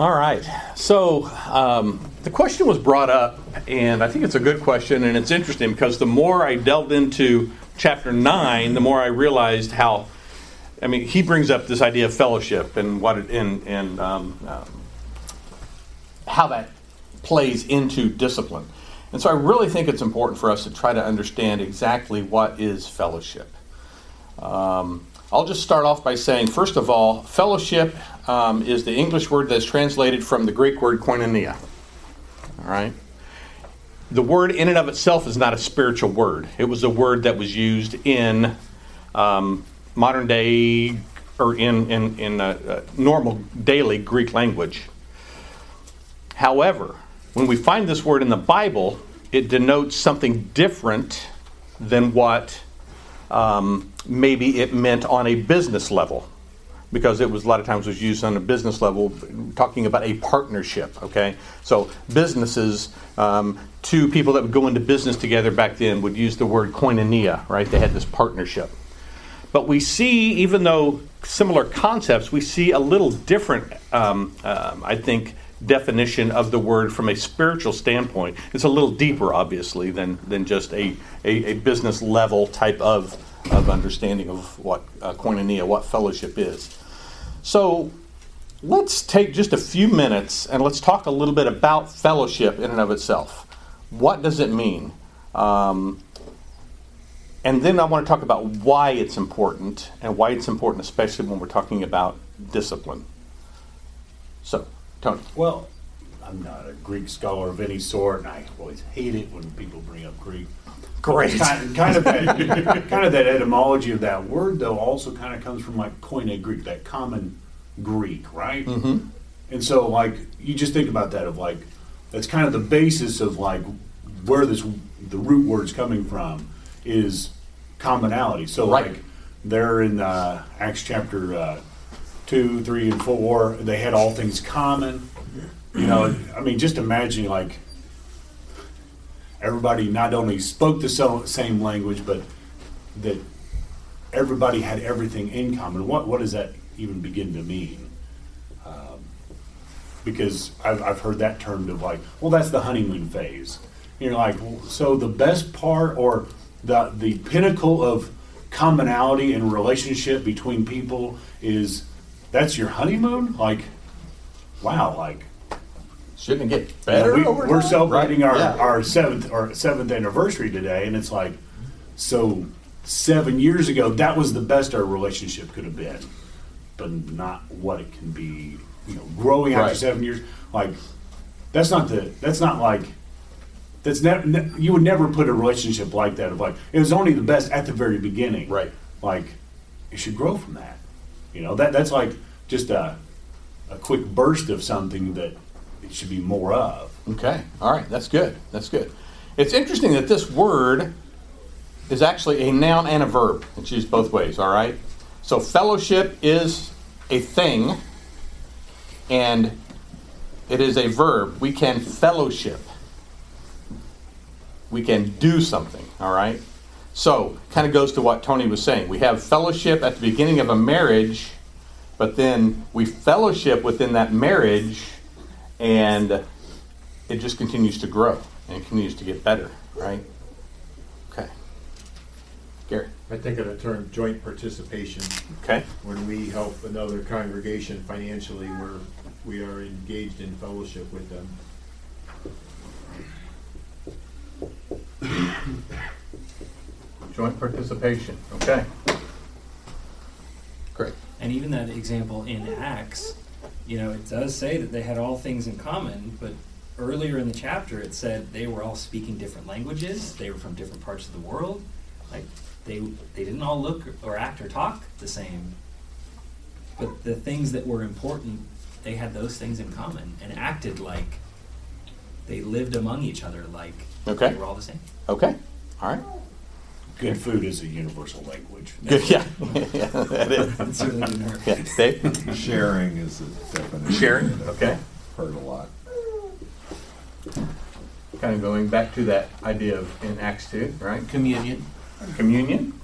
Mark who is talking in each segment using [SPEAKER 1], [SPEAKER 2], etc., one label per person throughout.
[SPEAKER 1] All right. So um, the question was brought up, and I think it's a good question, and it's interesting because the more I delved into chapter 9, the more I realized how, I mean, he brings up this idea of fellowship and what it, and, and um, um, how that plays into discipline. And so I really think it's important for us to try to understand exactly what is fellowship. Um, I'll just start off by saying, first of all, fellowship um, is the English word that's translated from the Greek word koinonia. All right? The word in and of itself is not a spiritual word. It was a word that was used in um, modern day or in, in, in normal daily Greek language. However, when we find this word in the Bible, it denotes something different than what um, maybe it meant on a business level because it was a lot of times was used on a business level talking about a partnership okay so businesses um, two people that would go into business together back then would use the word koinonia right they had this partnership but we see even though similar concepts we see a little different um, um, i think definition of the word from a spiritual standpoint. It's a little deeper, obviously, than, than just a, a, a business level type of, of understanding of what uh, koinonia, what fellowship is. So let's take just a few minutes and let's talk a little bit about fellowship in and of itself. What does it mean? Um, and then I want to talk about why it's important and why it's important, especially when we're talking about discipline. So, Tony.
[SPEAKER 2] Well, I'm not a Greek scholar of any sort, and I always hate it when people bring up Greek.
[SPEAKER 1] Great.
[SPEAKER 2] Kind, kind of that, kind of that etymology of that word, though, also kind of comes from like Koine Greek, that common Greek, right?
[SPEAKER 1] Mm-hmm.
[SPEAKER 2] And so, like, you just think about that of like, that's kind of the basis of like where this the root word's coming from is commonality. So,
[SPEAKER 1] right.
[SPEAKER 2] like, there in uh, Acts chapter uh, two, three, and four, they had all things common. You know, I mean, just imagine like everybody not only spoke the same language, but that everybody had everything in common. What what does that even begin to mean? Um, because I've, I've heard that termed of like, well, that's the honeymoon phase. You know, like so the best part or the the pinnacle of commonality and relationship between people is that's your honeymoon? Like, wow, like
[SPEAKER 1] shouldn't it get better?
[SPEAKER 2] We, are celebrating
[SPEAKER 1] right?
[SPEAKER 2] our,
[SPEAKER 1] yeah.
[SPEAKER 2] our seventh our seventh anniversary today, and it's like so seven years ago that was the best our relationship could have been, but not what it can be. You know, growing after seven years, like that's not the that's not like that's never ne- you would never put a relationship like that of like it was only the best at the very beginning,
[SPEAKER 1] right?
[SPEAKER 2] Like it should grow from that. You know, that that's like just a, a quick burst of something that it should be more of.
[SPEAKER 1] Okay. All right. That's good. That's good. It's interesting that this word is actually a noun and a verb. It's used both ways, all right? So fellowship is a thing and it is a verb. We can fellowship. We can do something, all right? So, kind of goes to what Tony was saying. We have fellowship at the beginning of a marriage, but then we fellowship within that marriage, and it just continues to grow and continues to get better, right? Okay. Gary.
[SPEAKER 3] I think of the term joint participation.
[SPEAKER 1] Okay.
[SPEAKER 3] When we help another congregation financially, where we are engaged in fellowship with them.
[SPEAKER 1] Joint participation. Okay. Great.
[SPEAKER 4] And even that example in Acts, you know, it does say that they had all things in common, but earlier in the chapter it said they were all speaking different languages, they were from different parts of the world. Like they they didn't all look or act or talk the same. But the things that were important, they had those things in common and acted like they lived among each other like
[SPEAKER 1] Okay.
[SPEAKER 4] they were all the same.
[SPEAKER 1] Okay. All right
[SPEAKER 2] good food is a universal language.
[SPEAKER 1] Good, yeah, yeah, that is.
[SPEAKER 4] Certainly.
[SPEAKER 1] Yeah, Dave?
[SPEAKER 5] Sharing is the definition.
[SPEAKER 1] Sharing,
[SPEAKER 5] that I've
[SPEAKER 1] okay.
[SPEAKER 5] Heard a lot.
[SPEAKER 1] Kind of going back to that idea of in Acts 2, right?
[SPEAKER 4] Communion.
[SPEAKER 1] Communion.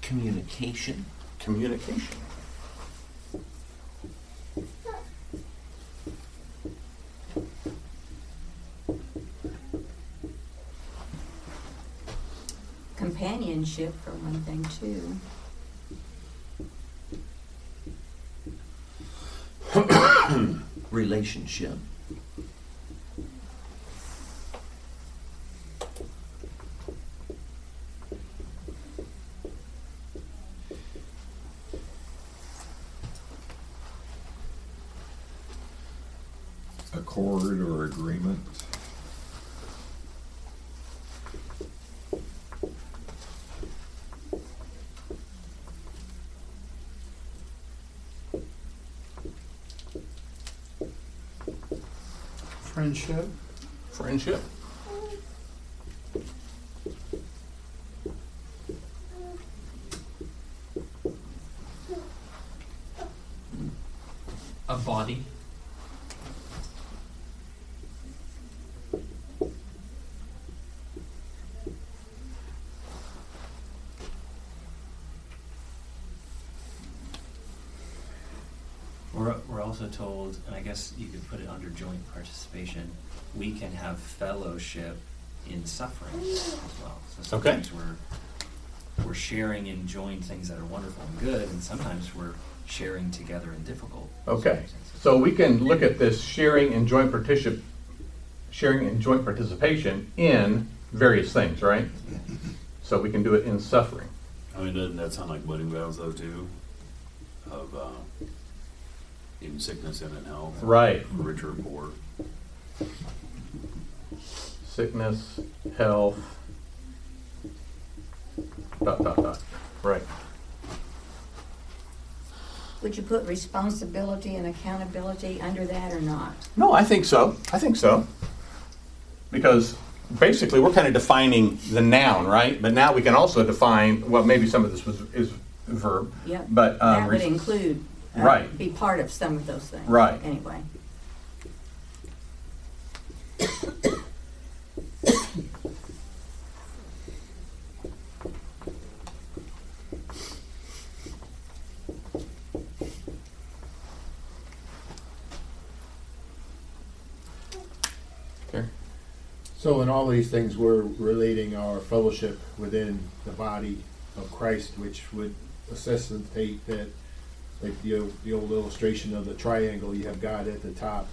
[SPEAKER 6] Communication.
[SPEAKER 1] Communication.
[SPEAKER 7] Companionship, for one thing, too.
[SPEAKER 6] relationship,
[SPEAKER 5] Accord or agreement.
[SPEAKER 8] Friendship.
[SPEAKER 1] Friendship.
[SPEAKER 4] A body. We're, we're also told, and I guess you could put it under joint participation, we can have fellowship in suffering as well. So
[SPEAKER 1] Okay.
[SPEAKER 4] sometimes we're, we're sharing in joint things that are wonderful and good, and sometimes we're sharing together in difficult
[SPEAKER 1] Okay, so we can look at this sharing and joint particip, sharing and joint participation in various things, right? So we can do it in suffering.
[SPEAKER 2] I mean, doesn't that sound like wedding vows though too? Of, uh, even sickness and in health.
[SPEAKER 1] Right.
[SPEAKER 2] For richer or poor.
[SPEAKER 1] Sickness, health, dot, dot, dot. Right.
[SPEAKER 7] Would you put responsibility and accountability under that or not?
[SPEAKER 1] No, I think so. I think so. Because basically, we're kind of defining the noun, right? But now we can also define, well, maybe some of this was, is verb.
[SPEAKER 7] Yep.
[SPEAKER 1] But, um,
[SPEAKER 7] That would
[SPEAKER 1] res-
[SPEAKER 7] include, uh,
[SPEAKER 1] Right.
[SPEAKER 7] be part of some of those things.
[SPEAKER 1] Right.
[SPEAKER 7] Anyway.
[SPEAKER 1] Okay.
[SPEAKER 3] So in all these things, we're relating our fellowship within the body of Christ, which would necessitate that, like the, the old illustration of the triangle, you have God at the top.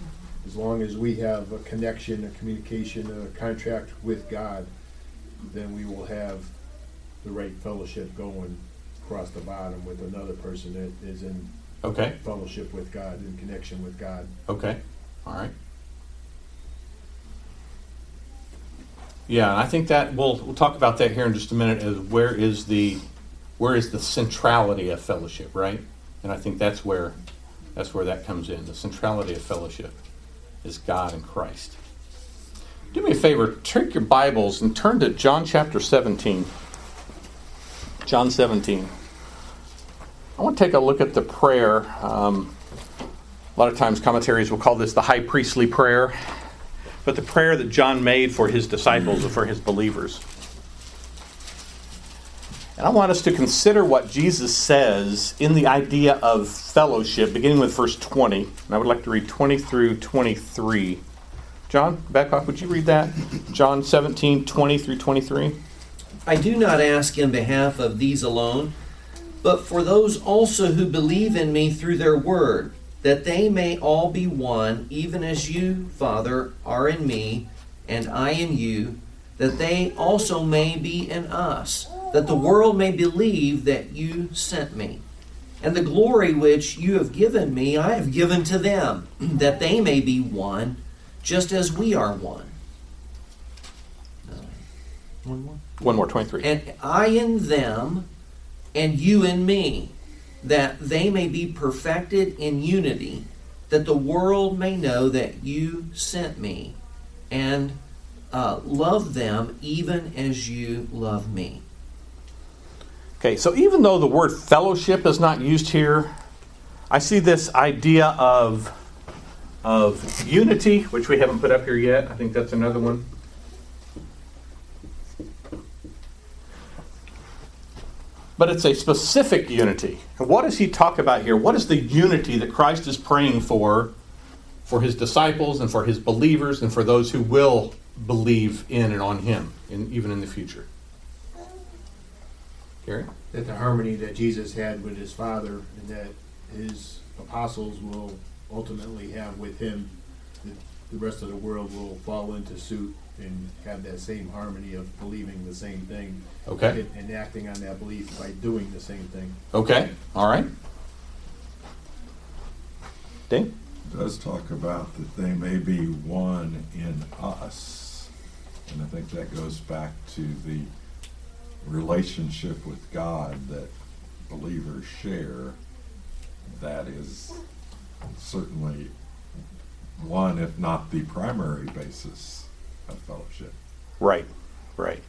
[SPEAKER 3] As long as we have a connection, a communication, a contract with God, then we will have the right fellowship going across the bottom with another person that is in
[SPEAKER 1] Okay,
[SPEAKER 3] fellowship with God, in connection with God.
[SPEAKER 1] okay, all right. Yeah, and I think that, we'll, we'll talk about that here in just a minute, is where is the, where is the centrality of fellowship, right? And I think that's where, that's where that comes in. The centrality of fellowship is God and Christ. Do me a favor, take your Bibles and turn to John chapter 17. John 17. I want to take a look at the prayer. Um, a lot of times, commentaries will call this the high priestly prayer, but the prayer that John made for his disciples and for his believers. And I want us to consider what Jesus says in the idea of fellowship, beginning with verse 20. And I would like to read 20 through 23. John Beckoff, would you read that? John 17, 20 through 23.
[SPEAKER 6] I do not ask in behalf of these alone, but for those also who believe in me through their word, that they may all be one, even as you, Father, are in me, and I in you, that they also may be in us, that the world may believe that you sent me. And the glory which you have given me, I have given to them, that they may be one, just as we are one. Uh, One more
[SPEAKER 1] One more, 23.
[SPEAKER 6] and I in them, and you in me, that they may be perfected in unity, that the world may know that you sent me, and uh, love them even as you love me.
[SPEAKER 1] Okay, so even though the word fellowship is not used here, I see this idea of, of unity, which we haven't put up here yet. I think that's another one. but it's a specific unity. And what does he talk about here? What is the unity that Christ is praying for for his disciples and for his believers and for those who will believe in and on him, in, even in the future? Gary?
[SPEAKER 3] That the harmony that Jesus had with his Father and that his apostles will ultimately have with him, that the rest of the world will fall into suit and have that same harmony of believing the same thing.
[SPEAKER 1] Okay.
[SPEAKER 3] And, and acting on that belief by doing the same thing.
[SPEAKER 1] Okay, all right. Dave?
[SPEAKER 5] does talk about that they may be one in us. And I think that goes back to the relationship with God that believers share. That is certainly one, if not the primary basis of fellowship.
[SPEAKER 1] Right, right.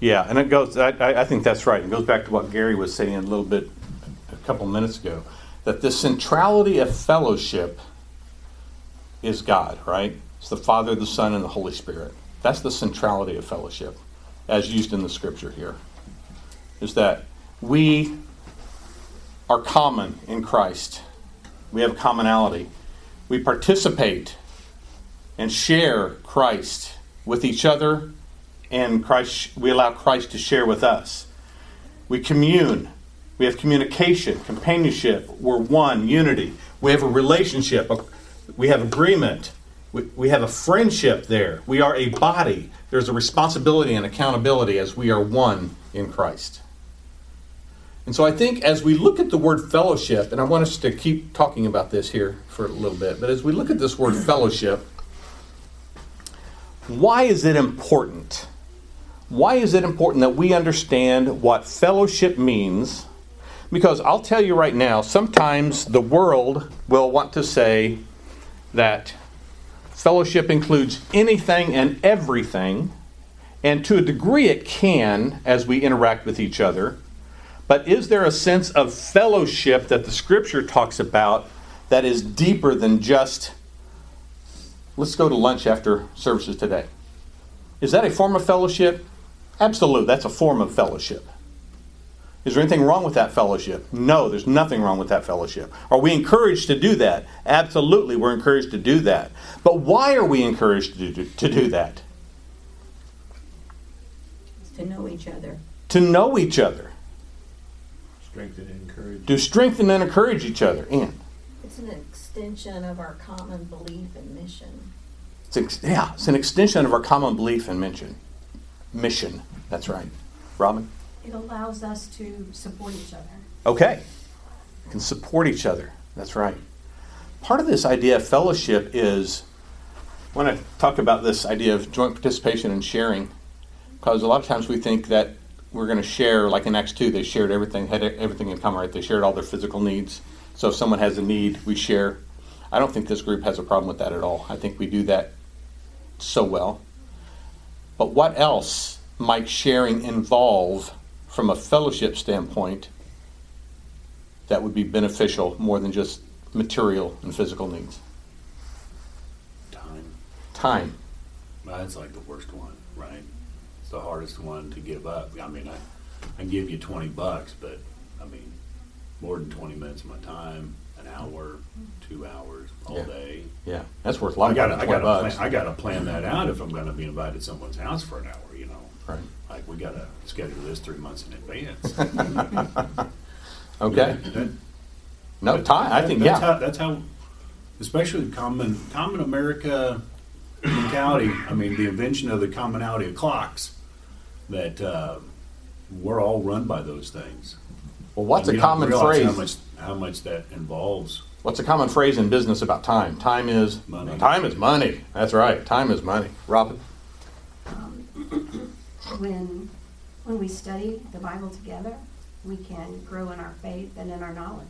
[SPEAKER 1] Yeah, and it goes, I, I think that's right. It goes back to what Gary was saying a little bit, a couple minutes ago, that the centrality of fellowship is God, right? It's the Father, the Son, and the Holy Spirit. That's the centrality of fellowship, as used in the scripture here. Is that we are common in Christ. We have commonality. We participate and share Christ with each other, and Christ, we allow Christ to share with us. We commune. We have communication, companionship. We're one, unity. We have a relationship. We have agreement. We, we have a friendship there. We are a body. There's a responsibility and accountability as we are one in Christ. And so I think as we look at the word fellowship, and I want us to keep talking about this here for a little bit, but as we look at this word fellowship, why is it important? Why is it important that we understand what fellowship means? Because I'll tell you right now, sometimes the world will want to say that fellowship includes anything and everything, and to a degree it can as we interact with each other. But is there a sense of fellowship that the scripture talks about that is deeper than just, let's go to lunch after services today? Is that a form of fellowship? Absolutely, that's a form of fellowship. Is there anything wrong with that fellowship? No, there's nothing wrong with that fellowship. Are we encouraged to do that? Absolutely, we're encouraged to do that. But why are we encouraged to do, to do that?
[SPEAKER 7] To know each other.
[SPEAKER 1] To know each other,
[SPEAKER 3] Strengthen and encourage.
[SPEAKER 1] to strengthen and encourage each other. And
[SPEAKER 8] It's an extension of our common belief and mission.
[SPEAKER 1] it's, ex- yeah, it's an extension of our common belief and mission. Mission, that's right. Robin?
[SPEAKER 8] It allows us to support each other.
[SPEAKER 1] Okay. Can support each other. That's right. Part of this idea of fellowship is when I talk about this idea of joint participation and sharing, because a lot of times we think that we're going to share, like in Acts 2, they shared everything, had everything in common, right? They shared all their physical needs. So if someone has a need, we share. I don't think this group has a problem with that at all. I think we do that so well. But what else might sharing involve from a fellowship standpoint that would be beneficial more than just material and physical needs?
[SPEAKER 2] Time.
[SPEAKER 1] Time.
[SPEAKER 2] That's like the worst one, right? The hardest one to give up. I mean, I, I can give you twenty bucks, but, I mean, more than twenty minutes of my time, an hour, two hours, all
[SPEAKER 1] Yeah.
[SPEAKER 2] day.
[SPEAKER 1] Yeah, that's worth a lot
[SPEAKER 2] I
[SPEAKER 1] 20
[SPEAKER 2] gotta,
[SPEAKER 1] bucks.
[SPEAKER 2] plan, I gotta plan that out if I'm gonna be invited to someone's house for an hour, you know?
[SPEAKER 1] Right.
[SPEAKER 2] Like, we gotta schedule this three months in advance.
[SPEAKER 1] Okay.
[SPEAKER 2] That-
[SPEAKER 1] No, time. I think,
[SPEAKER 2] that's
[SPEAKER 1] yeah.
[SPEAKER 2] How, that's how, especially common, common America mentality, I mean, the invention of the commonality of clocks, that, uh, we're all run by those things.
[SPEAKER 1] Well, what's
[SPEAKER 2] And
[SPEAKER 1] a common
[SPEAKER 2] realize How
[SPEAKER 1] phrase?
[SPEAKER 2] much, how much that involves.
[SPEAKER 1] What's a common phrase in business about time? Time is
[SPEAKER 2] Money.
[SPEAKER 1] Time is money. That's right. Time is money. Robin.
[SPEAKER 9] when when we study the Bible together, we can grow in our faith and in our knowledge.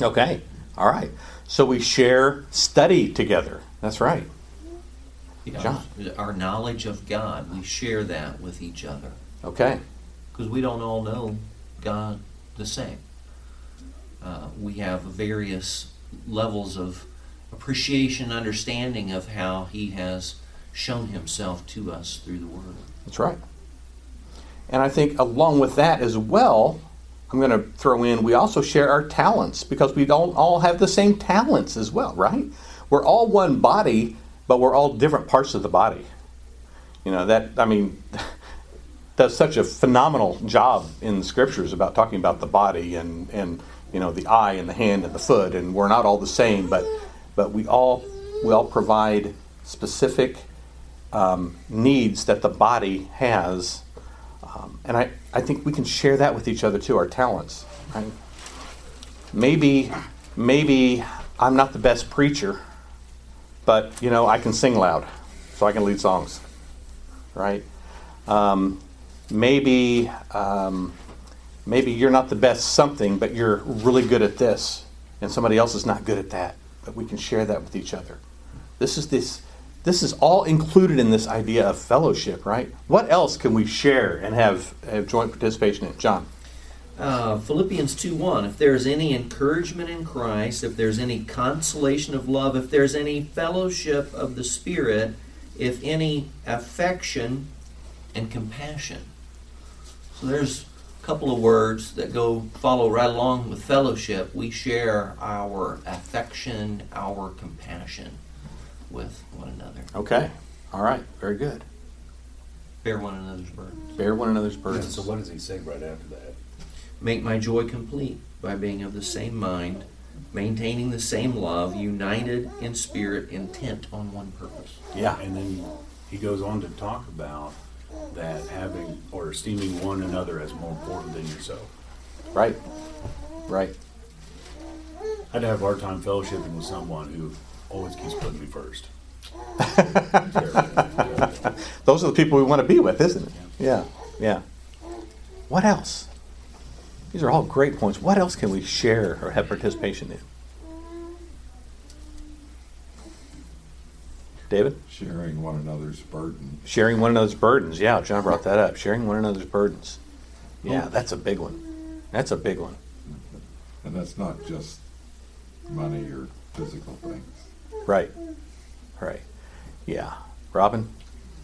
[SPEAKER 1] Okay. All right. So we share study together. That's right. John.
[SPEAKER 6] Our knowledge of God, we share that with each other.
[SPEAKER 1] Okay.
[SPEAKER 6] Because we don't all know God the same. Uh, we have various levels of appreciation, understanding of how He has shown Himself to us through the Word.
[SPEAKER 1] That's right. And I think along with that as well, I'm going to throw in we also share our talents because we don't all have the same talents as well, right? We're all one body, but we're all different parts of the body. You know, that, I mean, does such a phenomenal job in the scriptures about talking about the body and, and you know, the eye and the hand and the foot, and we're not all the same, but, but we, all, we all provide specific um, needs that the body has. Um, and I, I think we can share that with each other too, our talents. Right? Maybe, maybe I'm not the best preacher, but you know I can sing loud, so I can lead songs, right? Um, maybe, um, maybe you're not the best something, but you're really good at this, and somebody else is not good at that. But we can share that with each other. This is this this is all included in this idea of fellowship, right? What else can we share and have, have joint participation in? John.
[SPEAKER 6] Uh, Philippians 2 1. If there's any encouragement in Christ, if there's any consolation of love, if there's any fellowship of the Spirit, if any affection and compassion. So there's a couple of words that go follow right along with fellowship. We share our affection, our compassion with one another.
[SPEAKER 1] Okay. All right. Very good.
[SPEAKER 6] Bear one another's burdens.
[SPEAKER 1] Bear one another's burdens.
[SPEAKER 2] So what does he say right after that?
[SPEAKER 6] Make my joy complete by being of the same mind, maintaining the same love, united in spirit, intent on one purpose.
[SPEAKER 1] Yeah.
[SPEAKER 2] And then he goes on to talk about that having or esteeming one another as more important than yourself.
[SPEAKER 1] Right. Right.
[SPEAKER 2] I'd have a hard time fellowshipping with someone who always keeps putting me first.
[SPEAKER 1] Those are the people we want to be with, isn't it? Yeah. Yeah. What else? These are all great points. What else can we share or have participation in? David?
[SPEAKER 5] Sharing one another's burdens.
[SPEAKER 1] Sharing one another's burdens. Yeah, John brought that up. Sharing one another's burdens. Yeah, that's a big one. That's a big one.
[SPEAKER 5] And that's not just money or physical things.
[SPEAKER 1] Right. Right. Yeah. Robin?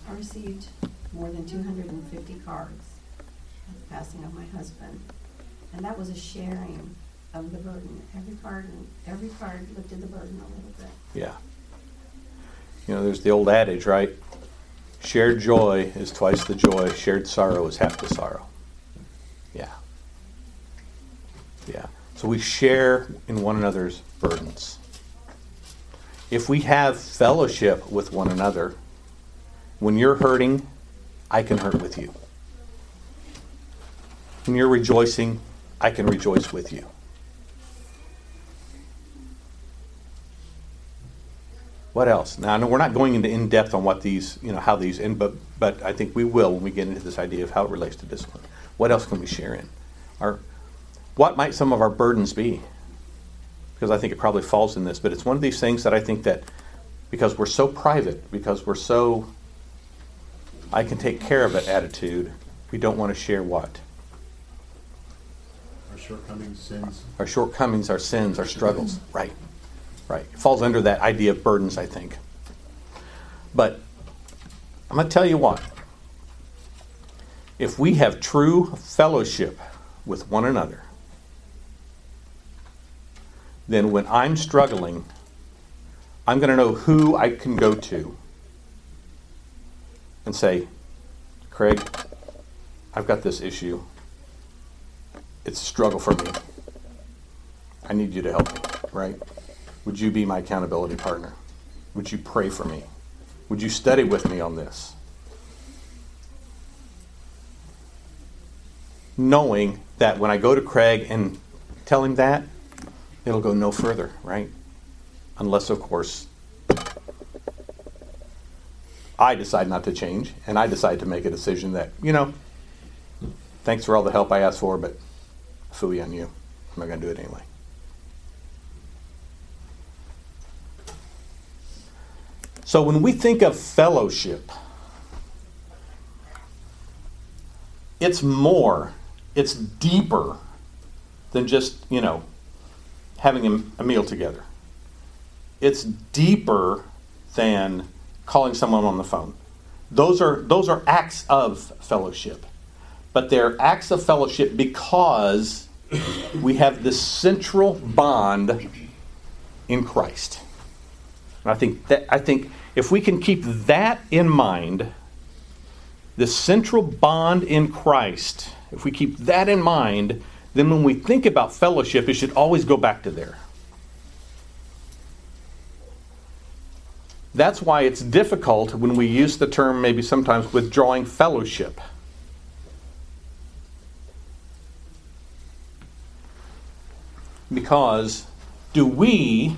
[SPEAKER 9] I received more than two hundred and fifty cards at the passing of my husband. And that was a sharing of the burden. Every card, every card lifted the burden a little bit.
[SPEAKER 1] Yeah. You know, there's the old adage, right? Shared joy is twice the joy, shared sorrow is half the sorrow. Yeah. Yeah. So we share in one another's burdens. If we have fellowship with one another, when you're hurting, I can hurt with you. When you're rejoicing, I can rejoice with you. What else? Now, we're not going into in depth on what these, you know, how these, and but but I think we will when we get into this idea of how it relates to discipline. What else can we share in? Our, what might some of our burdens be? Because I think it probably falls in this, but it's one of these things that I think that because we're so private, because we're so I can take care of it attitude, we don't want to share what?
[SPEAKER 3] Our shortcomings, sins.
[SPEAKER 1] Our shortcomings, our sins, our struggles. Right. Right. It falls under that idea of burdens, I think. But I'm going to tell you what. If we have true fellowship with one another, then when I'm struggling, I'm going to know who I can go to and say, Craig, I've got this issue. It's a struggle for me. I need you to help me, right? Would you be my accountability partner? Would you pray for me? Would you study with me on this? Knowing that when I go to Craig and tell him that, it'll go no further, right? Unless, of course, I decide not to change and I decide to make a decision that, you know, thanks for all the help I asked for, but fooey on you. I'm not going to do it anyway. So when we think of fellowship, it's more, it's deeper than just, you know, having a meal together. It's deeper than calling someone on the phone. Those are those are acts of fellowship. But they're acts of fellowship because we have this central bond in Christ. And I think that I think if we can keep that in mind, the central bond in Christ, if we keep that in mind, then when we think about fellowship, it should always go back to there. That's why it's difficult when we use the term, maybe sometimes, withdrawing fellowship. Because do we,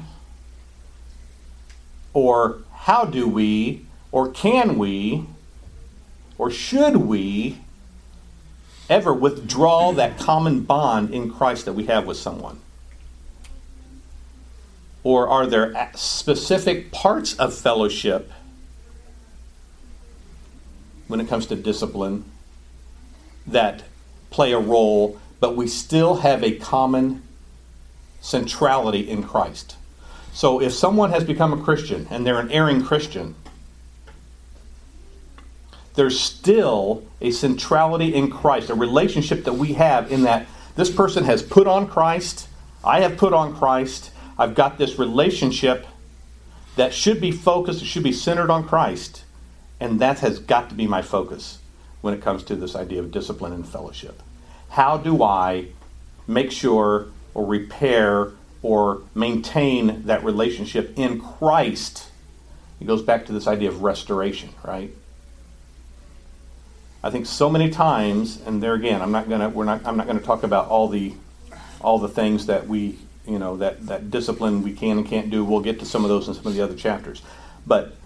[SPEAKER 1] or how do we, or can we, or should we ever withdraw that common bond in Christ that we have with someone? Or are there specific parts of fellowship when it comes to discipline that play a role, but we still have a common centrality in Christ? So if someone has become a Christian and they're an erring Christian, there's still a centrality in Christ, a relationship that we have in that this person has put on Christ, I have put on Christ, I've got this relationship that should be focused, it should be centered on Christ, and that has got to be my focus when it comes to this idea of discipline and fellowship. How do I make sure or repair or maintain that relationship in Christ? It goes back to this idea of restoration, right? I think so many times, and there again, I'm not gonna we're not I'm not gonna talk about all the all the things that we you know that that discipline we can and can't do. We'll get to some of those in some of the other chapters, but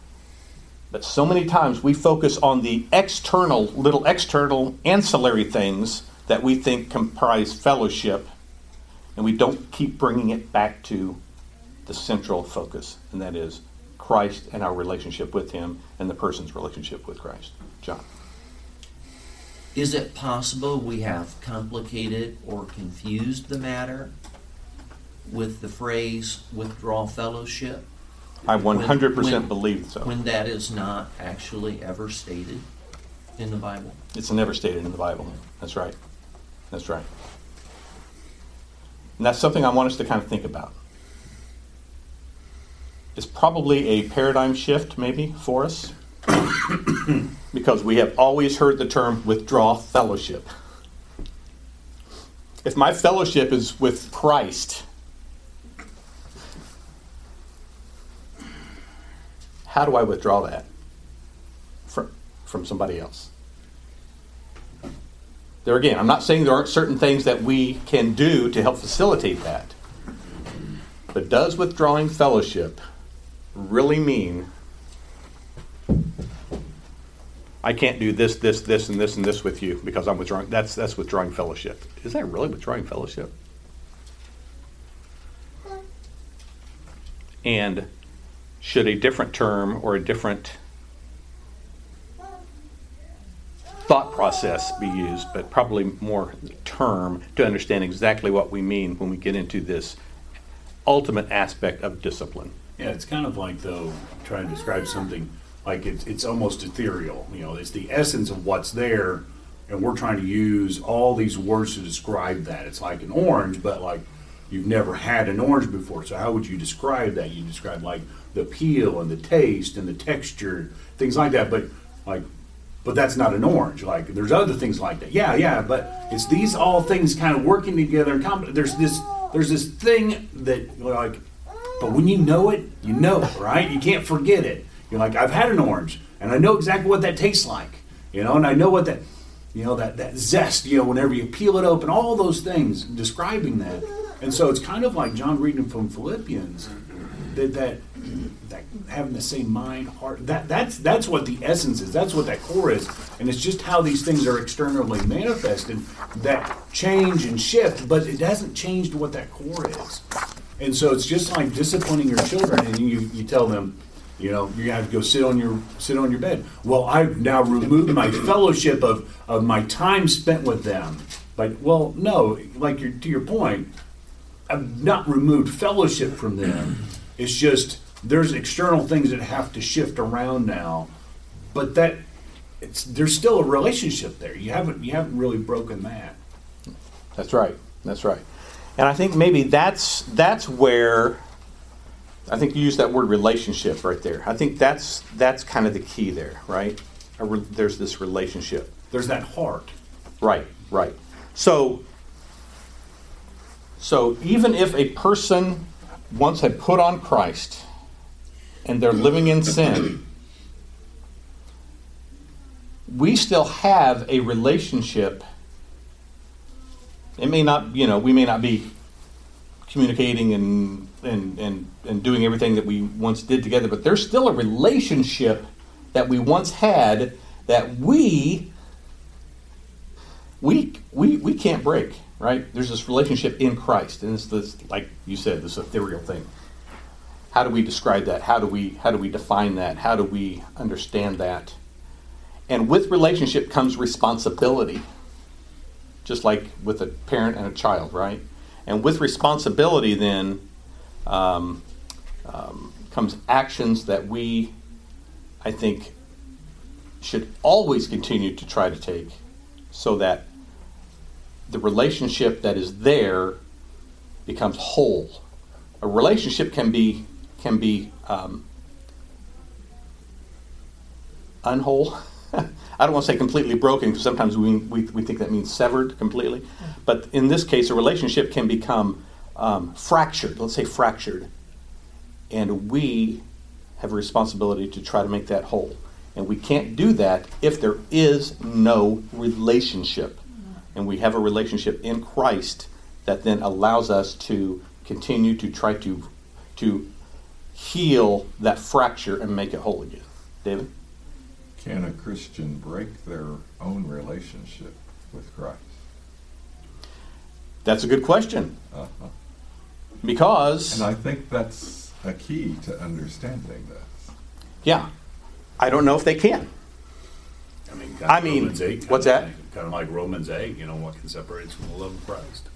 [SPEAKER 1] but so many times we focus on the external little external ancillary things that we think comprise fellowship, and we don't keep bringing it back to the central focus, and that is Christ and our relationship with Him and the person's relationship with Christ. John.
[SPEAKER 6] Is it possible we have complicated or confused the matter with the phrase withdraw fellowship?
[SPEAKER 1] I 100%
[SPEAKER 6] when-
[SPEAKER 1] believe so.
[SPEAKER 6] When that is not actually ever stated in the Bible?
[SPEAKER 1] It's never stated in the Bible. That's right. That's right. And that's something I want us to kind of think about. It's probably a paradigm shift, maybe, for us, because we have always heard the term withdraw fellowship. If my fellowship is with Christ, how do I withdraw that from, from somebody else? There again, I'm not saying there aren't certain things that we can do to help facilitate that. But does withdrawing fellowship really mean I can't do this, this, this, and this, and this with you because I'm withdrawing? That's that's withdrawing fellowship. Is that really withdrawing fellowship? And should a different term or a different thought process be used, but probably more term to understand exactly what we mean when we get into this ultimate aspect of discipline.
[SPEAKER 2] Yeah, it's kind of like though trying to describe something like it's it's almost ethereal. You know, it's the essence of what's there, and we're trying to use all these words to describe that. It's like an orange, but like you've never had an orange before. So how would you describe that? You describe like the peel and the taste and the texture, things like that. But like, but that's not an orange. Like there's other things like that. Yeah, yeah. But it's these all things kind of working together. And there's this there's this thing that like, but when you know it, you know it, right? You can't forget it. You're like, I've had an orange, and I know exactly what that tastes like. You know, and I know what that you know that that zest you know whenever you peel it open all those things describing that and so it's kind of like john reading from philippians that that, that having the same mind heart that that's that's what the essence is that's what that core is and it's just how these things are externally manifested that change and shift but it hasn't changed what that core is and so it's just like disciplining your children and you, you tell them you know, you have to go sit on your sit on your bed. Well, I've now removed my fellowship of, of my time spent with them. But well, no, like your, to your point, I've not removed fellowship from them. It's just there's external things that have to shift around now. But that it's there's still a relationship there. You haven't you haven't really broken that.
[SPEAKER 1] That's right. That's right. And I think maybe that's that's where I think you use that word relationship right there. I think that's that's kind of the key there, right? Re- there's this relationship.
[SPEAKER 2] There's that heart.
[SPEAKER 1] Right, right. So so even if a person once had put on Christ and they're living in sin, we still have a relationship. It may not, you know, we may not be communicating and, and, and, and doing everything that we once did together, but there's still a relationship that we once had that we we we, we can't break, right? There's this relationship in Christ, and it's this, like you said, this ethereal thing. How do we describe that? How do we how do we define that? How do we understand that? And with relationship comes responsibility, just like with a parent and a child, right? And with responsibility, then um, um, comes actions that we, I think, should always continue to try to take so that the relationship that is there becomes whole. A relationship can be can be um, unwhole. I don't want to say completely broken because sometimes we, we, we think that means severed completely. But in this case, a relationship can become um, fractured. Let's say fractured. And we have a responsibility to try to make that whole. And we can't do that if there is no relationship. And we have a relationship in Christ that then allows us to continue to try to, to heal that fracture and make it whole again. David?
[SPEAKER 5] Can a Christian break their own relationship with Christ?
[SPEAKER 1] That's a good question.
[SPEAKER 5] Uh-huh.
[SPEAKER 1] Because.
[SPEAKER 5] And I think that's a key to understanding this.
[SPEAKER 1] Yeah. I don't know if they can.
[SPEAKER 2] I mean,
[SPEAKER 1] I mean,
[SPEAKER 2] Romans 8, kind
[SPEAKER 1] what's
[SPEAKER 2] of
[SPEAKER 1] that?
[SPEAKER 2] thing. Kind of like Romans 8, you know, what can separate us from the love of Christ?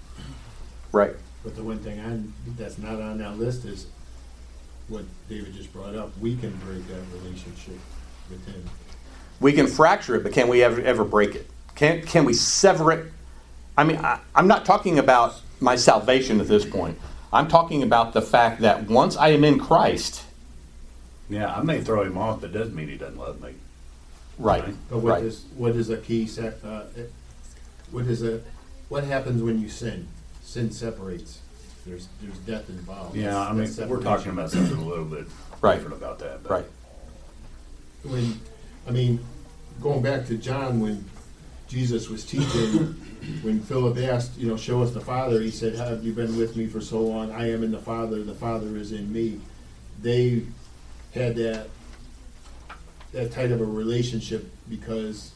[SPEAKER 1] Right.
[SPEAKER 3] But the one thing on, that's not on that list is what David just brought up. We can break that relationship with him.
[SPEAKER 1] We can fracture it, but can we ever, ever break it? Can, can we sever it? I mean, I, I'm not talking about my salvation at this point. I'm talking about the fact that once I am in Christ,
[SPEAKER 2] Yeah, I may throw him off, but doesn't mean he doesn't love me.
[SPEAKER 1] right,
[SPEAKER 3] But what
[SPEAKER 1] right.
[SPEAKER 3] is, what is a key, se- uh, what is a, what happens when you sin? Sin separates. There's, there's death involved.
[SPEAKER 2] Yeah, I mean,
[SPEAKER 3] That's
[SPEAKER 2] we're talking
[SPEAKER 3] separation.
[SPEAKER 2] about something a little bit
[SPEAKER 1] Right.
[SPEAKER 2] different about that. But
[SPEAKER 1] Right.
[SPEAKER 3] when, I mean, going back to John, when Jesus was teaching, when Philip asked, you know, show us the Father, he said, have you been with me for so long? I am in the Father, the Father is in me. They had that, that type of a relationship because,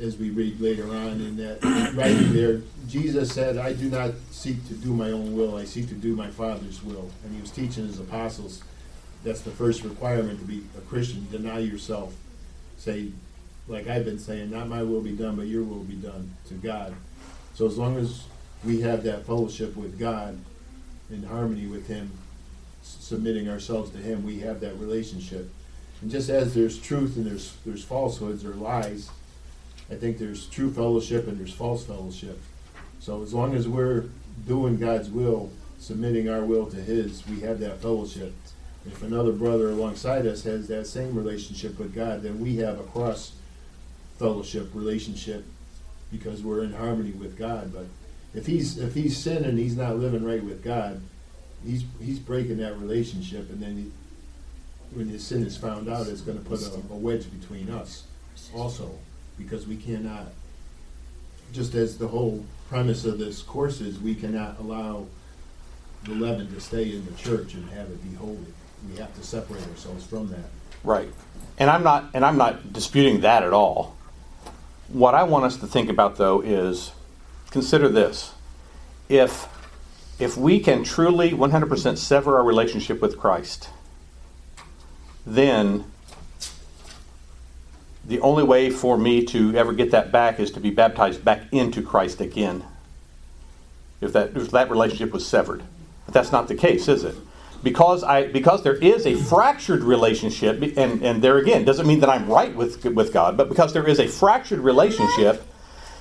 [SPEAKER 3] as we read later on in that writing there, Jesus said, I do not seek to do my own will, I seek to do my Father's will. And he was teaching his apostles, that's the first requirement to be a Christian, deny yourself. Say, like I've been saying, not my will be done, but your will be done to God. So as long as we have that fellowship with God, in harmony with Him, s- submitting ourselves to Him, we have that relationship. And just as there's truth and there's there's falsehoods or lies, I think there's true fellowship and there's false fellowship. So as long as we're doing God's will, submitting our will to His, we have that fellowship. If another brother alongside us has that same relationship with God, then we have a cross fellowship relationship because we're in harmony with God. But if he's if he's sinning, he's not living right with God. He's he's breaking that relationship, and then he, when his sin is found out, it's going to put a, a wedge between us, also, because we cannot. Just as the whole premise of this course is, we cannot allow the leaven to stay in the church and have it be holy. We have to separate ourselves from that.
[SPEAKER 1] Right. And I'm not and I'm not disputing that at all. What I want us to think about though is consider this. If if we can truly 100% sever our relationship with Christ, then the only way for me to ever get that back is to be baptized back into Christ again. If that if that relationship was severed. But that's not the case, is it? Because I because there is a fractured relationship, and, and there again doesn't mean that I'm right with with God, but because there is a fractured relationship,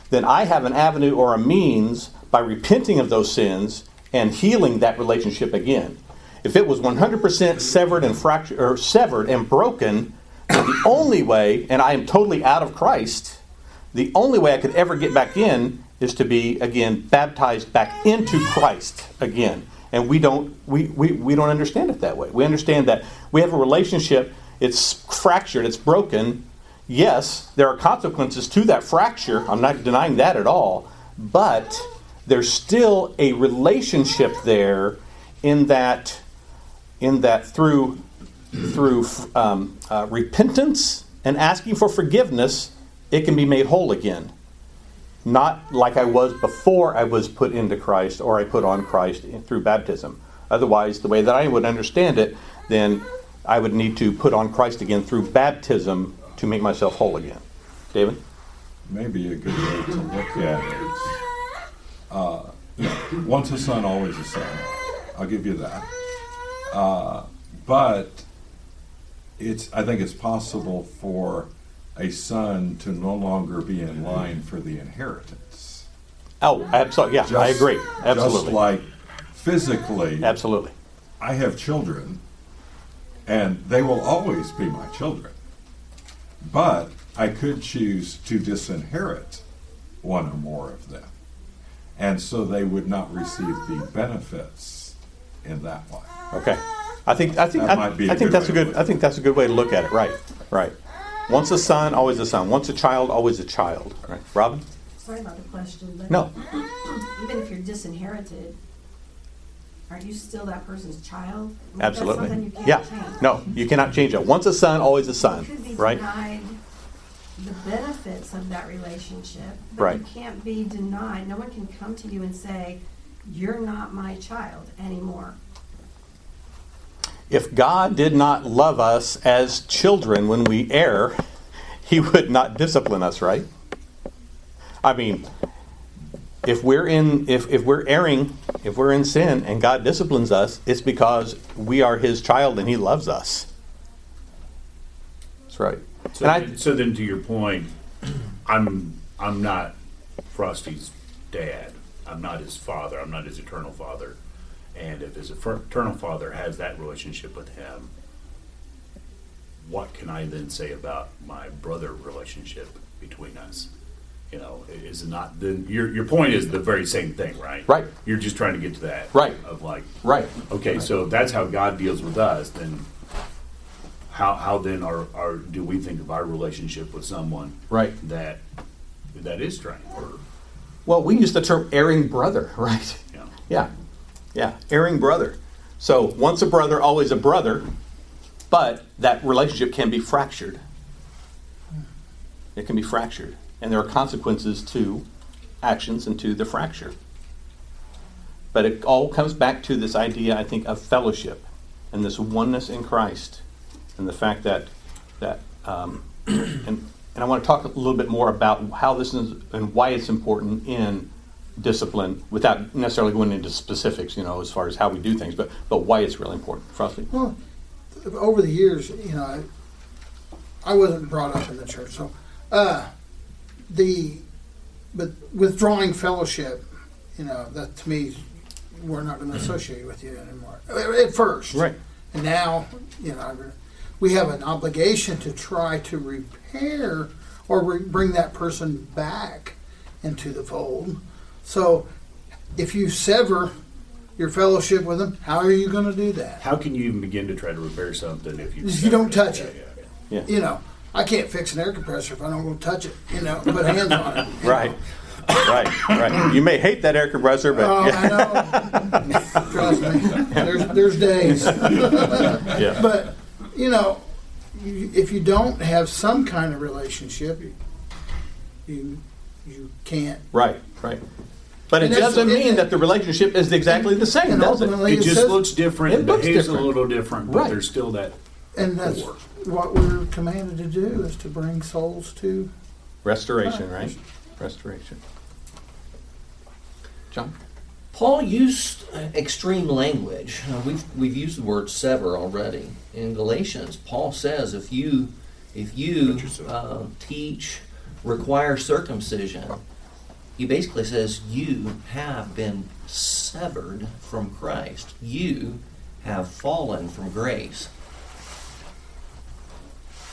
[SPEAKER 1] then I have an avenue or a means by repenting of those sins and healing that relationship again. If it was 100% severed and fractured or severed and broken, the only way, and I am totally out of Christ, the only way I could ever get back in is to be again baptized back into Christ again. And we don't we, we, we don't understand it that way. We understand that we have a relationship, it's fractured, it's broken. Yes, there are consequences to that fracture. I'm not denying that at all. But there's still a relationship there in that in that through through um, uh, repentance and asking for forgiveness, it can be made whole again. Not like I was before I was put into Christ or I put on Christ through baptism. Otherwise, the way that I would understand it, then I would need to put on Christ again through baptism to make myself whole again. David?
[SPEAKER 5] Maybe a good way to look at it. uh, once a son, always a son. I'll give you that. Uh, but it's I think it's possible for a son to no longer be in line for the inheritance.
[SPEAKER 1] Oh, absolutely. Yeah, I
[SPEAKER 5] Just-
[SPEAKER 1] agree.
[SPEAKER 5] Just like physically,
[SPEAKER 1] Absolutely.
[SPEAKER 5] I have children, and they will always be my children. But I could choose to disinherit one or more of them. And so they would not receive the benefits in that way.
[SPEAKER 1] Okay. I think I think
[SPEAKER 5] That
[SPEAKER 1] I,
[SPEAKER 5] might be
[SPEAKER 1] I
[SPEAKER 5] a
[SPEAKER 1] think
[SPEAKER 5] good
[SPEAKER 1] that's a good I think that's a good way to look at it. Right. Right. Once a son, always a son. Once a child, always a child. Right. Robin?
[SPEAKER 9] Sorry about the question, but.
[SPEAKER 1] No.
[SPEAKER 9] Even if you're disinherited, aren't you still that person's child? I mean, that's
[SPEAKER 1] Absolutely.
[SPEAKER 9] something you can't
[SPEAKER 1] Yeah.
[SPEAKER 9] change.
[SPEAKER 1] No, you cannot change it. Once a son, always a
[SPEAKER 9] You
[SPEAKER 1] son.
[SPEAKER 9] could be
[SPEAKER 1] Right.
[SPEAKER 9] denied the benefits of that relationship, but
[SPEAKER 1] Right.
[SPEAKER 9] you can't be denied. No one can come to you and say, "You're not my child anymore."
[SPEAKER 1] If God did not love us as children when we err, he would not discipline us, right? I mean, if we're in if, if we're erring, if we're in sin and God disciplines us, it's because we are his child and he loves us. That's right.
[SPEAKER 2] So,
[SPEAKER 1] And I-
[SPEAKER 2] then, so then, to your point, I'm I'm not Frosty's dad. I'm not his father. I'm not his eternal father. And if his eternal father has that relationship with him, what can I then say about my brother relationship between us? You know, is it not? Then your your point is the very same thing, right?
[SPEAKER 1] Right.
[SPEAKER 2] You're just trying to get to that,
[SPEAKER 1] Right.
[SPEAKER 2] Of like,
[SPEAKER 1] Right.
[SPEAKER 2] Okay, so if that's how God deals with us. Then, how how then are, are do we think of our relationship with someone
[SPEAKER 1] Right.
[SPEAKER 2] that that is strange? Or
[SPEAKER 1] Well, we use the term erring brother, right?
[SPEAKER 2] know,
[SPEAKER 1] Yeah, yeah, erring brother. So once a brother, always a brother, but that relationship can be fractured. It can be fractured, and there are consequences to actions and to the fracture. But it all comes back to this idea, I think, of fellowship and this oneness in Christ, and the fact that that um, and and I want to talk a little bit more about how this is and why it's important in discipline without necessarily going into specifics, you know, as far as how we do things, but but why it's really important. Frosty?
[SPEAKER 10] Well, over the years, you know, I, I wasn't brought up in the church, so uh, the but withdrawing fellowship, you know, that to me, we're not going to associate with you anymore. At first,
[SPEAKER 1] Right.
[SPEAKER 10] And now, you know, we have an obligation to try to repair or re- bring that person back into the fold. So, if you sever your fellowship with them, how are you going to do that?
[SPEAKER 2] how can you even begin to try to repair something if you
[SPEAKER 10] If you don't touch it.
[SPEAKER 2] Yeah, yeah, yeah.
[SPEAKER 10] you know, I can't fix an air compressor if I don't go touch it, you know, put hands on it.
[SPEAKER 1] Right.
[SPEAKER 10] know.
[SPEAKER 1] right, right. You may hate that air compressor, but
[SPEAKER 10] Oh,
[SPEAKER 1] yeah,
[SPEAKER 10] I know. Trust me. There's, there's days.
[SPEAKER 1] yeah.
[SPEAKER 10] But, you know, if you don't have some kind of relationship, you, you, you can't.
[SPEAKER 1] right, right. But it
[SPEAKER 10] And that's-
[SPEAKER 1] doesn't mean
[SPEAKER 10] and-
[SPEAKER 1] that the relationship is exactly the same,
[SPEAKER 10] And
[SPEAKER 1] does it?
[SPEAKER 10] ultimately-
[SPEAKER 2] It
[SPEAKER 10] It
[SPEAKER 2] just
[SPEAKER 10] says-
[SPEAKER 2] looks different.
[SPEAKER 1] It
[SPEAKER 2] It
[SPEAKER 1] looks
[SPEAKER 2] behaves
[SPEAKER 1] different.
[SPEAKER 2] a little different, but
[SPEAKER 1] Right.
[SPEAKER 2] there's still that.
[SPEAKER 10] And that's
[SPEAKER 2] core.
[SPEAKER 10] what we're commanded to do is to bring souls to.
[SPEAKER 1] Restoration, right? Restoration. John?
[SPEAKER 6] Paul used uh, extreme language. Uh, we've we've used the word sever already in Galatians. Paul says if you if you uh, teach require circumcision, he basically says, You have been severed from Christ. You have fallen from grace.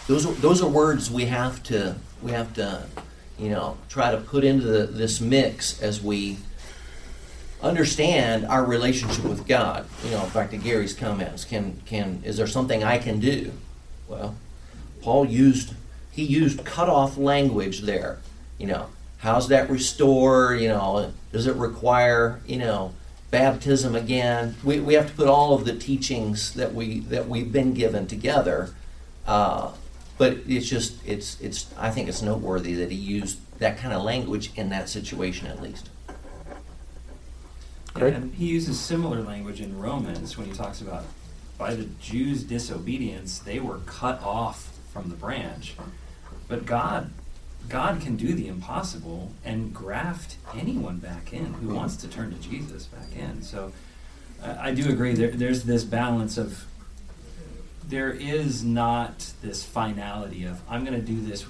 [SPEAKER 6] Those are, those are words we have to we have to you know try to put into the, this mix as we understand our relationship with God. You know, back to Gary's comments. Can can is there something I can do? Well, Paul used he used cut off language there. You know, how's that restore? You know, does it require you know baptism again? We, we have to put all of the teachings that we that we've been given together. Uh, but it's just it's it's I think it's noteworthy that he used that kind of language in that situation at least.
[SPEAKER 1] Great.
[SPEAKER 4] And he uses similar language in Romans when he talks about by the Jews' disobedience, they were cut off from the branch. But God God can do the impossible and graft anyone back in who wants to turn to Jesus back in. So uh, I do agree there, there's this balance of there is not this finality of I'm going to do this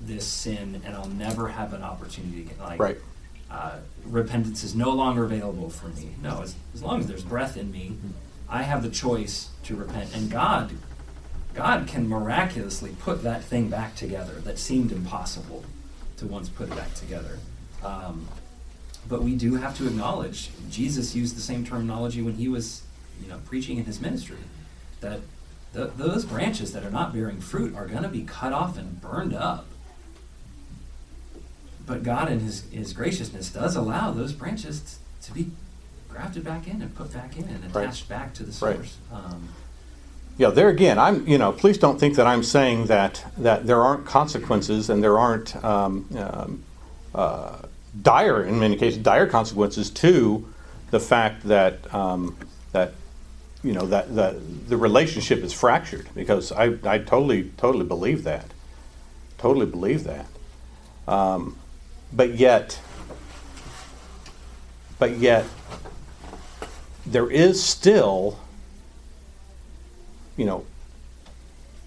[SPEAKER 4] this sin and I'll never have an opportunity to get like
[SPEAKER 1] Right.
[SPEAKER 4] uh, repentance is no longer available for me. No, as, as long as there's breath in me, I have the choice to repent. And God, God can miraculously put that thing back together that seemed impossible to once put it back together. Um, but we do have to acknowledge Jesus used the same terminology when he was, you know, preaching in his ministry. That th- those branches that are not bearing fruit are going to be cut off and burned up. But God, in His, His graciousness, does allow those branches t- to be grafted back in and put back in and
[SPEAKER 1] Right.
[SPEAKER 4] attached back to the
[SPEAKER 1] Right.
[SPEAKER 4] source. Um,
[SPEAKER 1] Yeah, there again, I'm, you know, please don't think that I'm saying that, that there aren't consequences and there aren't um, um, uh, dire, in many cases, dire consequences to the fact that, um, that you know, that, that the relationship is fractured because I, I totally, totally believe that. Totally believe that. Um, but yet, but yet, there is still you know,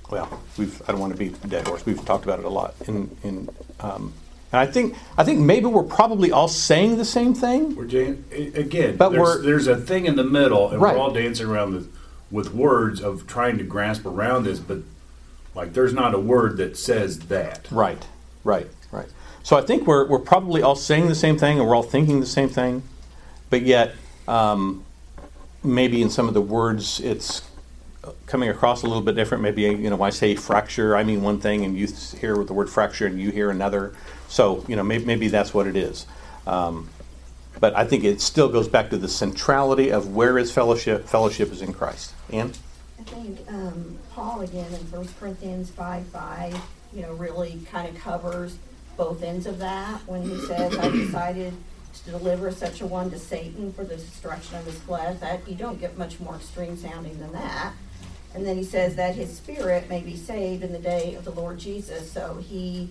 [SPEAKER 1] well, we've I don't want to the dead horse. We've talked about it a lot. In in um, and I think I think maybe we're probably all saying the same thing.
[SPEAKER 2] We're a- again,
[SPEAKER 1] But
[SPEAKER 2] there's,
[SPEAKER 1] we're-
[SPEAKER 2] there's a thing in the middle, and
[SPEAKER 1] Right.
[SPEAKER 2] we're all dancing around with, with words of trying to grasp around this, but like there's not a word that says that.
[SPEAKER 1] Right, right, right. So I think we're we're probably all saying the same thing, and we're all thinking the same thing, but yet um, maybe in some of the words it's coming across a little bit different. Maybe you know, I say fracture, I mean one thing, and you hear with the word fracture, and you hear another. So you know, maybe, maybe that's what it is. Um, but I think it still goes back to the centrality of where is fellowship. Fellowship is in Christ. And
[SPEAKER 8] I think um, Paul again in 1 Corinthians 5 5, you know, really kind of covers both ends of that when he says, I decided to deliver such a one to Satan for the destruction of his flesh. That you don't get much more extreme sounding than that. And then he says that his spirit may be saved in the day of the Lord Jesus. So he,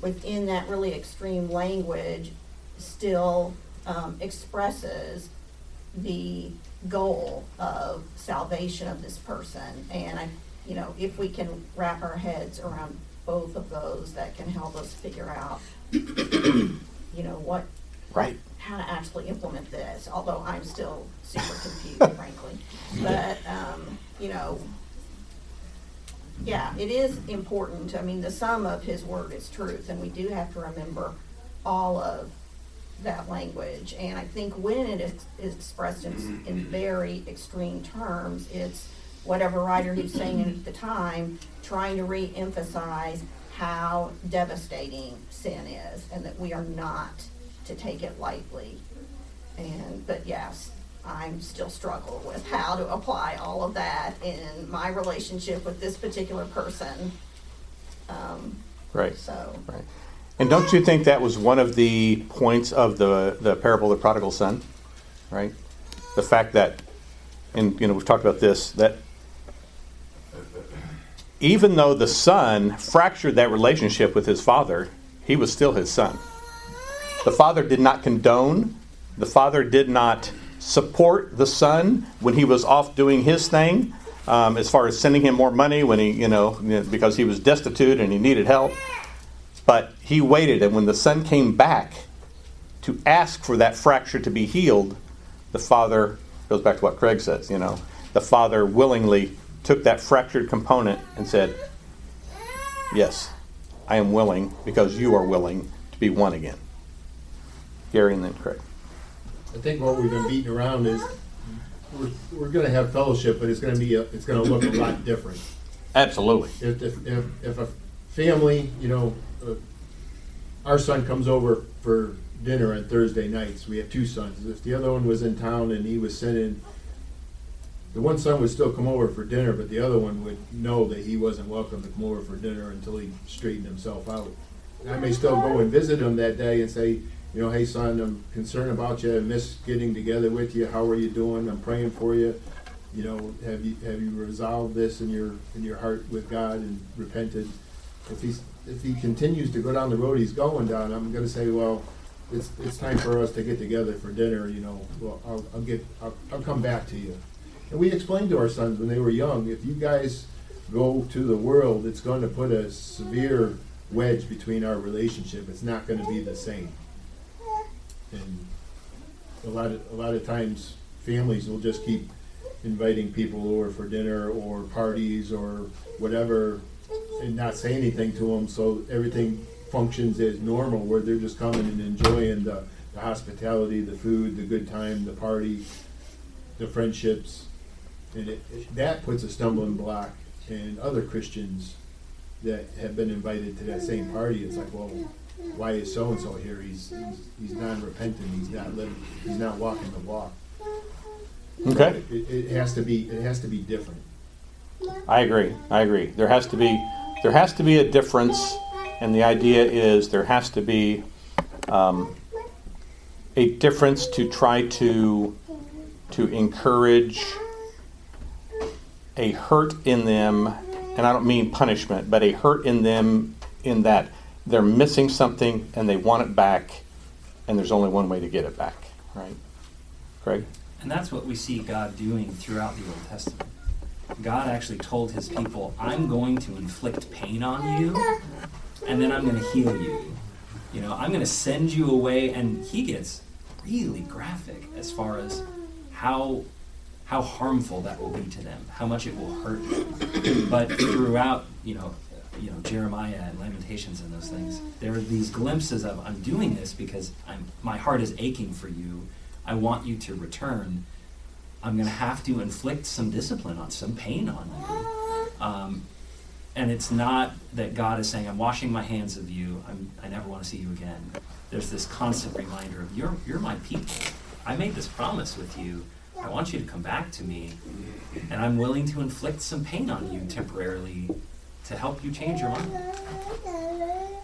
[SPEAKER 8] within that really extreme language, still um, expresses the goal of salvation of this person. And I, you know, if we can wrap our heads around both of those, that can help us figure out, you know, what,
[SPEAKER 1] right,
[SPEAKER 8] how to actually implement this. Although I'm still super confused, frankly. But um, you know, yeah, it is important. I mean, the sum of His word is truth, and we do have to remember all of that language. And I think when it is, is expressed in, in mm-hmm. very extreme terms, it's whatever writer he's saying it at the time, trying to re-emphasize how devastating sin is, and that we are not to take it lightly. And but yes, I'm still struggle with how to apply all of that in my relationship with this particular person. Um,
[SPEAKER 1] right.
[SPEAKER 8] so
[SPEAKER 1] Right. And don't you think that was one of the points of the, the parable of the prodigal son? Right? The fact that, and you know, we've talked about this, that even though the son fractured that relationship with his father, he was still his son. The father did not condone, the father did not support the son when he was off doing his thing, um, as far as sending him more money when he, you know, because he was destitute and he needed help. But he waited, and when the son came back to ask for that fracture to be healed, the Father goes back to what Craig says, you know, the Father willingly took that fractured component and said, Yes, I am willing because you are willing to be one again. Gary and then Craig.
[SPEAKER 3] I think what we've been beating around is we're, we're going to have fellowship, but it's going to be a, it's going to look a lot different.
[SPEAKER 1] Absolutely.
[SPEAKER 3] If, if, if, if a family, you know, uh, our son comes over for dinner on Thursday nights. We have two sons. If the other one was in town and he was sending, the one son would still come over for dinner, but the other one would know that he wasn't welcome to come over for dinner until he straightened himself out. I may still go and visit him that day and say, you know, hey son, I'm concerned about you. I miss getting together with you. How are you doing? I'm praying for you. You know, have you have you resolved this in your in your heart with God and repented? If he's if he continues to go down the road he's going down, I'm going to say, well, it's it's time for us to get together for dinner. You know, well, I'll, I'll get I'll, I'll come back to you. And we explained to our sons when they were young, if you guys go to the world, it's going to put a severe wedge between our relationship. It's not going to be the same. And a lot of a lot of times, families will just keep inviting people over for dinner or parties or whatever, and not say anything to them. So everything functions as normal, where they're just coming and enjoying the, the hospitality, the food, the good time, the party, the friendships, and it, it, that puts a stumbling block in other Christians that have been invited to that same party. It's like, well, why is so and so here? He's, he's he's not repentant. He's not living. He's not walking the walk.
[SPEAKER 1] Okay.
[SPEAKER 3] It, it has to be. It has to be different.
[SPEAKER 1] I agree. I agree. There has to be there has to be a difference, and the idea is there has to be um, a difference to try to to encourage a hurt in them, and I don't mean punishment, but a hurt in them in that they're missing something and they want it back, and there's only one way to get it back. Right, Craig?
[SPEAKER 4] And that's what we see God doing throughout the Old Testament. God actually told his people, I'm going to inflict pain on you, and then I'm going to heal you. You know, I'm going to send you away, and he gets really graphic as far as how how harmful that will be to them, how much it will hurt them. But throughout, you know, you know Jeremiah and Lamentations and those things, there are these glimpses of I'm doing this because I'm my heart is aching for you. I want you to return. I'm going to have to inflict some discipline on, some pain on you. Um, and it's not that God is saying, I'm washing my hands of you. I'm, I never want to see you again. There's this constant reminder of, you're, you're my people. I made this promise with you. I want you to come back to me. And I'm willing to inflict some pain on you temporarily to help you change your mind.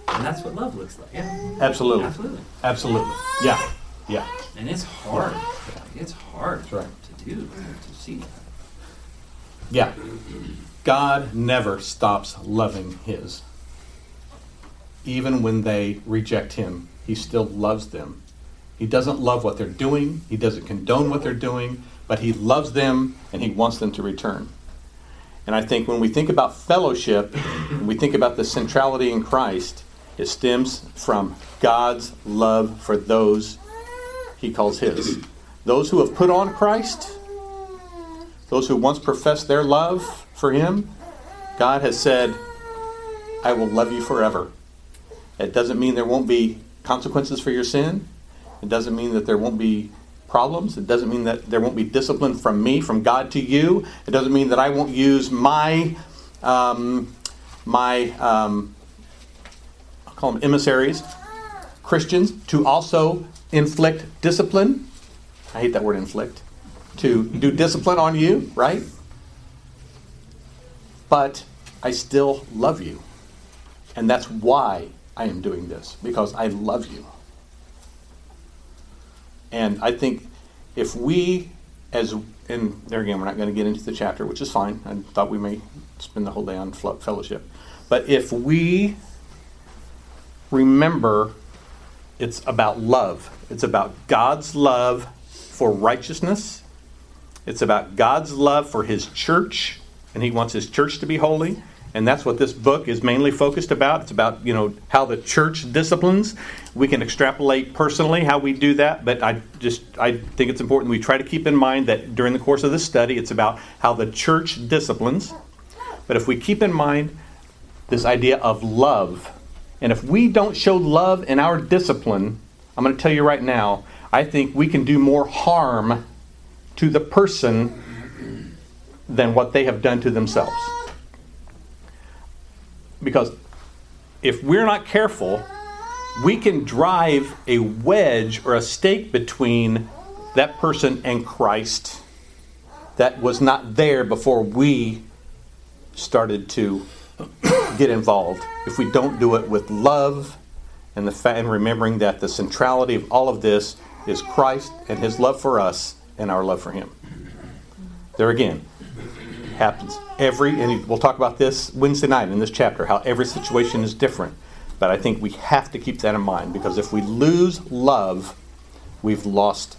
[SPEAKER 4] And that's what love looks like. Yeah.
[SPEAKER 1] Absolutely.
[SPEAKER 4] Absolutely.
[SPEAKER 1] Absolutely. Yeah. Yeah.
[SPEAKER 4] And it's hard. It's hard
[SPEAKER 1] That's right.
[SPEAKER 4] to do, to see that.
[SPEAKER 1] Yeah. God never stops loving his. Even when they reject him, he still loves them. He doesn't love what they're doing, he doesn't condone what they're doing, but he loves them and he wants them to return. And I think when we think about fellowship, we think about the centrality in Christ, it stems from God's love for those he calls his. Those who have put on Christ, those who once professed their love for him, God has said, I will love you forever. It doesn't mean there won't be consequences for your sin. It doesn't mean that there won't be problems. It doesn't mean that there won't be discipline from me, from God to you. It doesn't mean that I won't use my um, my um, I'll call them emissaries, Christians, to also inflict discipline. I hate that word inflict. To do discipline on you, right? But I still love you. And that's why I am doing this, because I love you. And I think if we, as, and there again, we're not going to get into the chapter, which is fine. I thought we may spend the whole day on fellowship. But if we remember it's about love, it's about God's love for righteousness, it's about God's love for His church, and He wants His church to be holy, And that's what this book is mainly focused about. It's about, you know, how the church disciplines. We can extrapolate personally how we do that, but I just I think it's important we try to keep in mind that during the course of this study it's about how the church disciplines. But if we keep in mind this idea of love, and if we don't show love in our discipline, I'm going to tell you right now, I think we can do more harm to the person than what they have done to themselves. Because if we're not careful, we can drive a wedge or a stake between that person and Christ that was not there before we started to get involved. If we don't do it with love and the fa- and remembering that the centrality of all of this is Christ and His love for us and our love for Him. There again, happens every, and we'll talk about this Wednesday night in this chapter, how every situation is different. But I think we have to keep that in mind because if we lose love, we've lost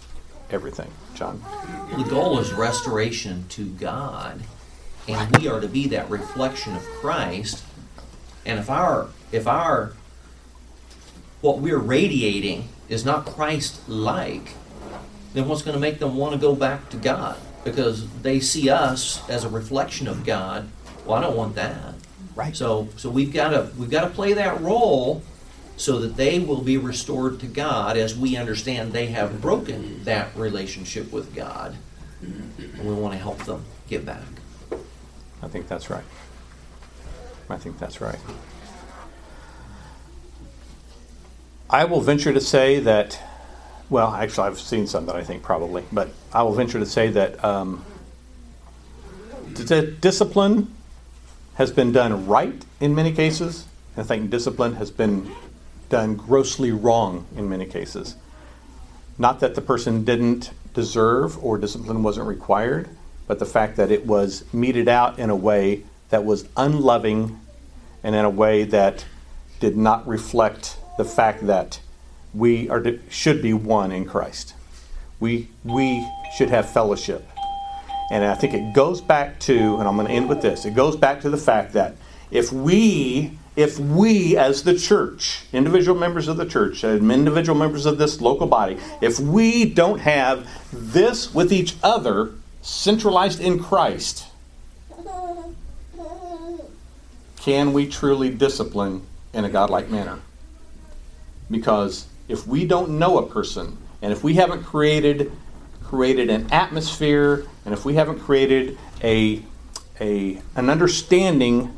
[SPEAKER 1] everything. John?
[SPEAKER 6] The goal is restoration to God, and we are to be that reflection of Christ. And if our if our what we're radiating is not Christ like, then what's going to make them want to go back to God? Because they see us as a reflection of God. Well, I don't want that.
[SPEAKER 1] Right.
[SPEAKER 6] So so we've got to we've got to play that role so that they will be restored to God as we understand they have broken that relationship with God. And we want to help them get back.
[SPEAKER 1] I think that's right. I think that's right. I will venture to say that, well, actually, I've seen some that I think probably, but I will venture to say that um, d- discipline has been done right in many cases. and I think discipline has been done grossly wrong in many cases. Not that the person didn't deserve or discipline wasn't required, but the fact that it was meted out in a way that was unloving and in a way that did not reflect the fact that we are should be one in Christ. We we should have fellowship. And I think it goes back to and I'm going to end with this. It goes back to the fact that if we if we as the church, individual members of the church, individual members of this local body, if we don't have this with each other centralized in Christ, can we truly discipline in a godlike manner? Because if we don't know a person, and if we haven't created created an atmosphere, and if we haven't created a, a an understanding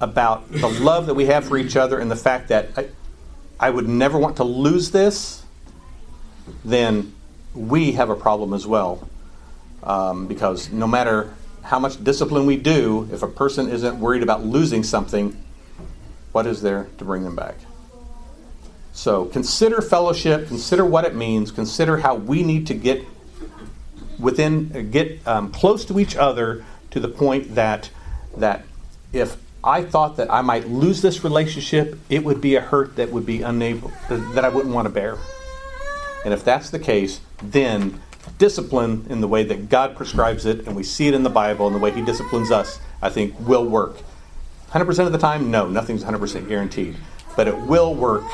[SPEAKER 1] about the love that we have for each other and the fact that I, I would never want to lose this, then we have a problem as well. Um, because no matter how much discipline we do, if a person isn't worried about losing something, what is there to bring them back? So consider fellowship, consider what it means, consider how we need to get within, get um, close to each other to the point that that if I thought that I might lose this relationship, it would be a hurt that would be unable that I wouldn't want to bear. And if that's the case, then discipline in the way that God prescribes it, and we see it in the Bible and the way He disciplines us, I think will work. 100% of the time, no, nothing's 100% guaranteed. But it will work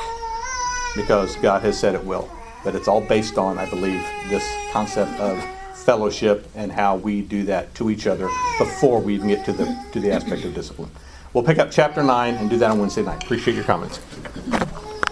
[SPEAKER 1] because God has said it will. But it's all based on, I believe, this concept of fellowship and how we do that to each other before we even get to the, to the aspect of discipline. We'll pick up chapter 9 and do that on Wednesday night. Appreciate your comments.